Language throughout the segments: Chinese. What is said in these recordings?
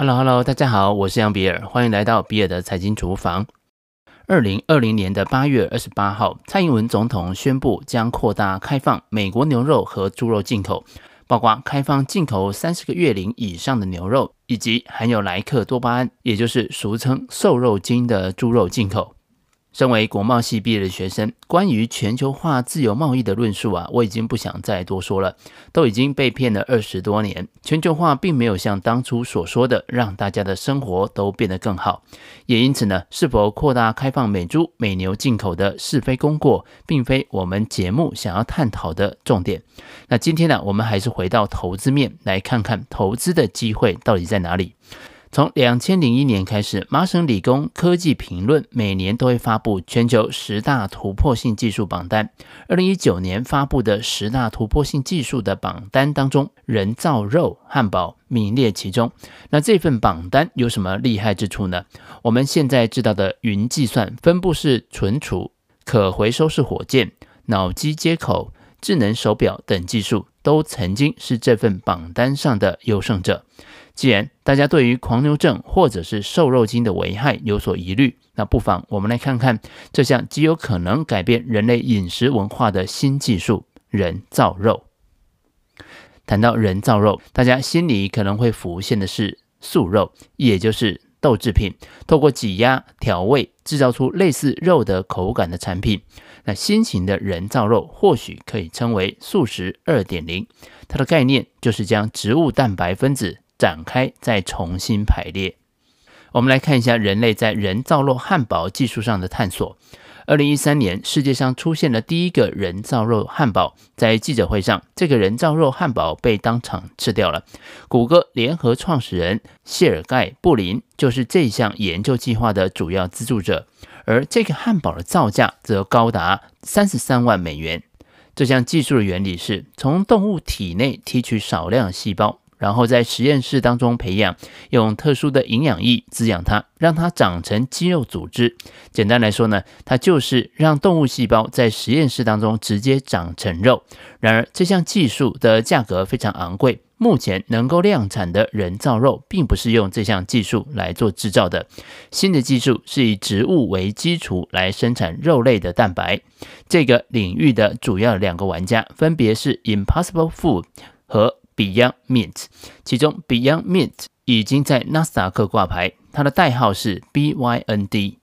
Hello，Hello，大家好，我是杨比尔，欢迎来到比尔的财经厨房。二零二零年的八月二十八号，蔡英文总统宣布将扩大开放美国牛肉和猪肉进口，包括开放进口三十个月龄以上的牛肉，以及含有莱克多巴胺，也就是俗称瘦肉精的猪肉进口。身为国贸系毕业的学生，关于全球化自由贸易的论述啊，我已经不想再多说了。都已经被骗了二十多年，全球化并没有像当初所说的让大家的生活都变得更好。也因此呢，是否扩大开放美猪美牛进口的是非功过，并非我们节目想要探讨的重点。那今天呢，我们还是回到投资面，来看看投资的机会到底在哪里。从两千零一年开始，麻省理工科技评论每年都会发布全球十大突破性技术榜单。二零一九年发布的十大突破性技术的榜单当中，人造肉汉堡名列其中。那这份榜单有什么厉害之处呢？我们现在知道的云计算、分布式存储、可回收式火箭、脑机接口、智能手表等技术，都曾经是这份榜单上的优胜者。既然大家对于狂牛症或者是瘦肉精的危害有所疑虑，那不妨我们来看看这项极有可能改变人类饮食文化的新技术——人造肉。谈到人造肉，大家心里可能会浮现的是素肉，也就是豆制品，透过挤压调味制造出类似肉的口感的产品。那新型的人造肉或许可以称为素食二点零，它的概念就是将植物蛋白分子。展开，再重新排列。我们来看一下人类在人造肉汉堡技术上的探索。二零一三年，世界上出现了第一个人造肉汉堡。在记者会上，这个人造肉汉堡被当场吃掉了。谷歌联合创始人谢尔盖·布林就是这项研究计划的主要资助者，而这个汉堡的造价则高达三十三万美元。这项技术的原理是从动物体内提取少量细胞。然后在实验室当中培养，用特殊的营养液滋养它，让它长成肌肉组织。简单来说呢，它就是让动物细胞在实验室当中直接长成肉。然而，这项技术的价格非常昂贵，目前能够量产的人造肉并不是用这项技术来做制造的。新的技术是以植物为基础来生产肉类的蛋白。这个领域的主要两个玩家分别是 Impossible Food 和 Beyond Meat，其中 Beyond Meat 已经在纳斯达克挂牌，它的代号是 BYND。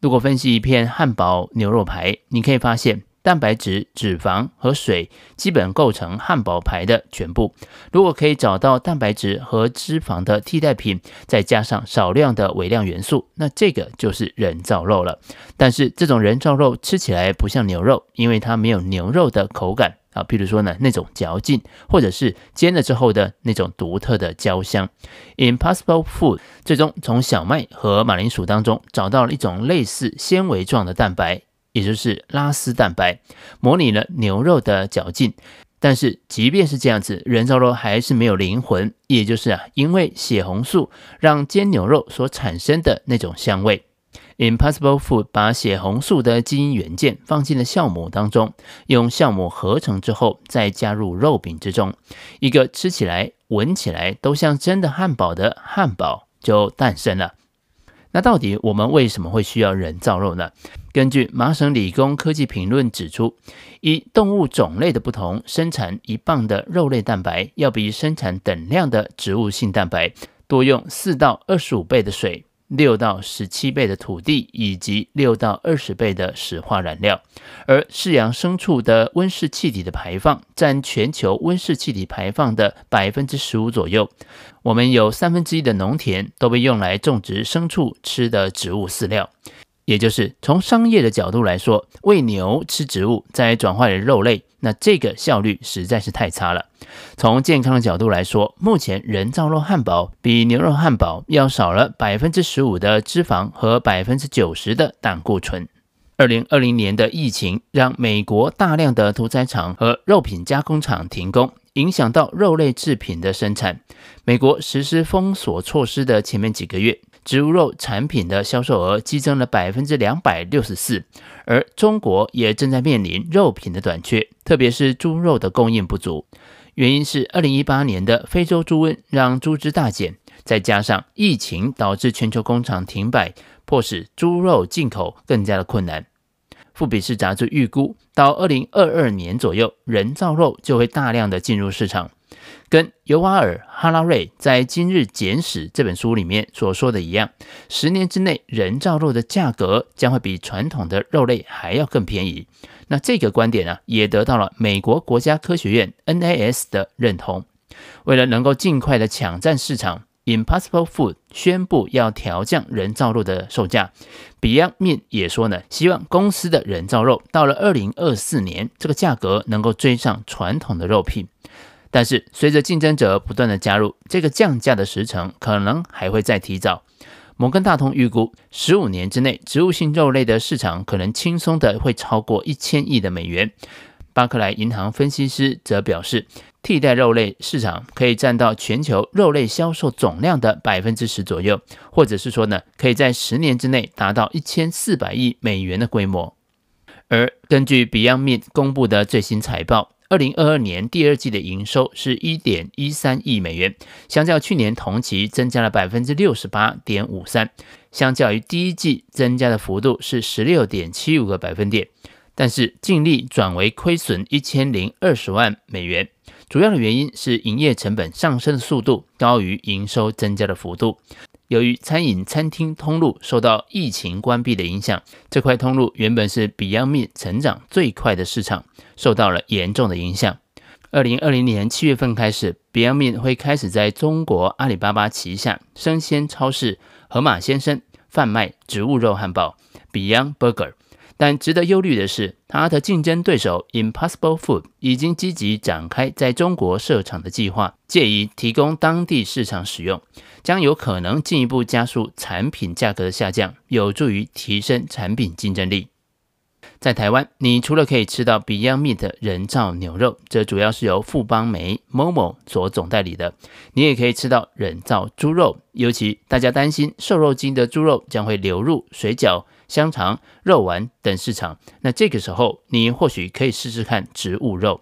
如果分析一片汉堡牛肉排，你可以发现蛋白质、脂肪和水基本构成汉堡排的全部。如果可以找到蛋白质和脂肪的替代品，再加上少量的微量元素，那这个就是人造肉了。但是这种人造肉吃起来不像牛肉，因为它没有牛肉的口感。啊，比如说呢，那种嚼劲，或者是煎了之后的那种独特的焦香。Impossible Food 最终从小麦和马铃薯当中找到了一种类似纤维状的蛋白，也就是拉丝蛋白，模拟了牛肉的嚼劲。但是即便是这样子，人造肉还是没有灵魂，也就是啊，因为血红素让煎牛肉所产生的那种香味。Impossible Food 把血红素的基因元件放进了酵母当中，用酵母合成之后，再加入肉饼之中，一个吃起来、闻起来都像真的汉堡的汉堡就诞生了。那到底我们为什么会需要人造肉呢？根据麻省理工科技评论指出，以动物种类的不同，生产一磅的肉类蛋白要比生产等量的植物性蛋白多用四到二十五倍的水。六到十七倍的土地，以及六到二十倍的石化燃料，而饲养牲畜的温室气体的排放占全球温室气体排放的百分之十五左右。我们有三分之一的农田都被用来种植牲畜吃的植物饲料。也就是从商业的角度来说，喂牛吃植物再转化为肉类，那这个效率实在是太差了。从健康的角度来说，目前人造肉汉堡比牛肉汉堡要少了百分之十五的脂肪和百分之九十的胆固醇。二零二零年的疫情让美国大量的屠宰场和肉品加工厂停工，影响到肉类制品的生产。美国实施封锁措施的前面几个月，植物肉产品的销售额激增了百分之两百六十四，而中国也正在面临肉品的短缺，特别是猪肉的供应不足。原因是二零一八年的非洲猪瘟让猪只大减，再加上疫情导致全球工厂停摆，迫使猪肉进口更加的困难。富比士杂志预估，到二零二二年左右，人造肉就会大量的进入市场。跟尤瓦尔·哈拉瑞在《今日简史》这本书里面所说的一样，十年之内，人造肉的价格将会比传统的肉类还要更便宜。那这个观点呢，也得到了美国国家科学院 NAS 的认同。为了能够尽快的抢占市场，Impossible Food 宣布要调降人造肉的售价。Beyond Meat 也说呢，希望公司的人造肉到了二零二四年，这个价格能够追上传统的肉品。但是，随着竞争者不断的加入，这个降价的时程可能还会再提早。摩根大通预估，十五年之内，植物性肉类的市场可能轻松的会超过一千亿的美元。巴克莱银行分析师则表示，替代肉类市场可以占到全球肉类销售总量的百分之十左右，或者是说呢，可以在十年之内达到一千四百亿美元的规模。而根据 Beyond Meat 公布的最新财报。二零二二年第二季的营收是一点一三亿美元，相较去年同期增加了百分之六十八点五三，相较于第一季增加的幅度是十六点七五个百分点，但是净利转为亏损一千零二十万美元，主要的原因是营业成本上升的速度高于营收增加的幅度。由于餐饮餐厅通路受到疫情关闭的影响，这块通路原本是 Beyond Meat 成长最快的市场，受到了严重的影响。二零二零年七月份开始，Beyond Meat 会开始在中国阿里巴巴旗下生鲜超市盒马鲜生贩卖植物肉汉堡 Beyond Burger。但值得忧虑的是，它的竞争对手 Impossible Food 已经积极展开在中国设厂的计划，借以提供当地市场使用，将有可能进一步加速产品价格的下降，有助于提升产品竞争力。在台湾，你除了可以吃到 Beyond Meat 人造牛肉，这主要是由富邦媒 Momo 所总代理的，你也可以吃到人造猪肉，尤其大家担心瘦肉精的猪肉将会流入水饺。香肠、肉丸等市场，那这个时候你或许可以试试看植物肉。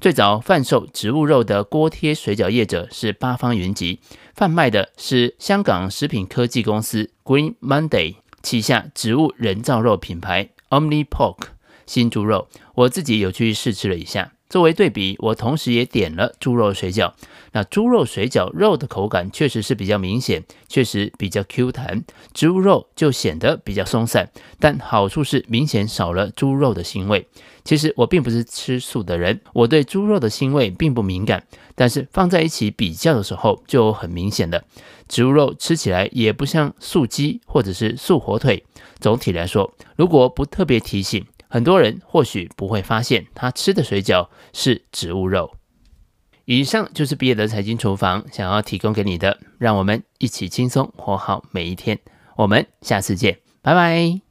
最早贩售植物肉的锅贴水饺业者是八方云集，贩卖的是香港食品科技公司 Green Monday 旗下植物人造肉品牌 Omni Pork 新猪肉。我自己有去试吃了一下。作为对比，我同时也点了猪肉水饺。那猪肉水饺肉的口感确实是比较明显，确实比较 Q 弹，植物肉就显得比较松散。但好处是明显少了猪肉的腥味。其实我并不是吃素的人，我对猪肉的腥味并不敏感。但是放在一起比较的时候，就很明显了。植物肉吃起来也不像素鸡或者是素火腿。总体来说，如果不特别提醒，很多人或许不会发现，他吃的水饺是植物肉。以上就是毕业的财经厨房想要提供给你的，让我们一起轻松活好每一天。我们下次见，拜拜。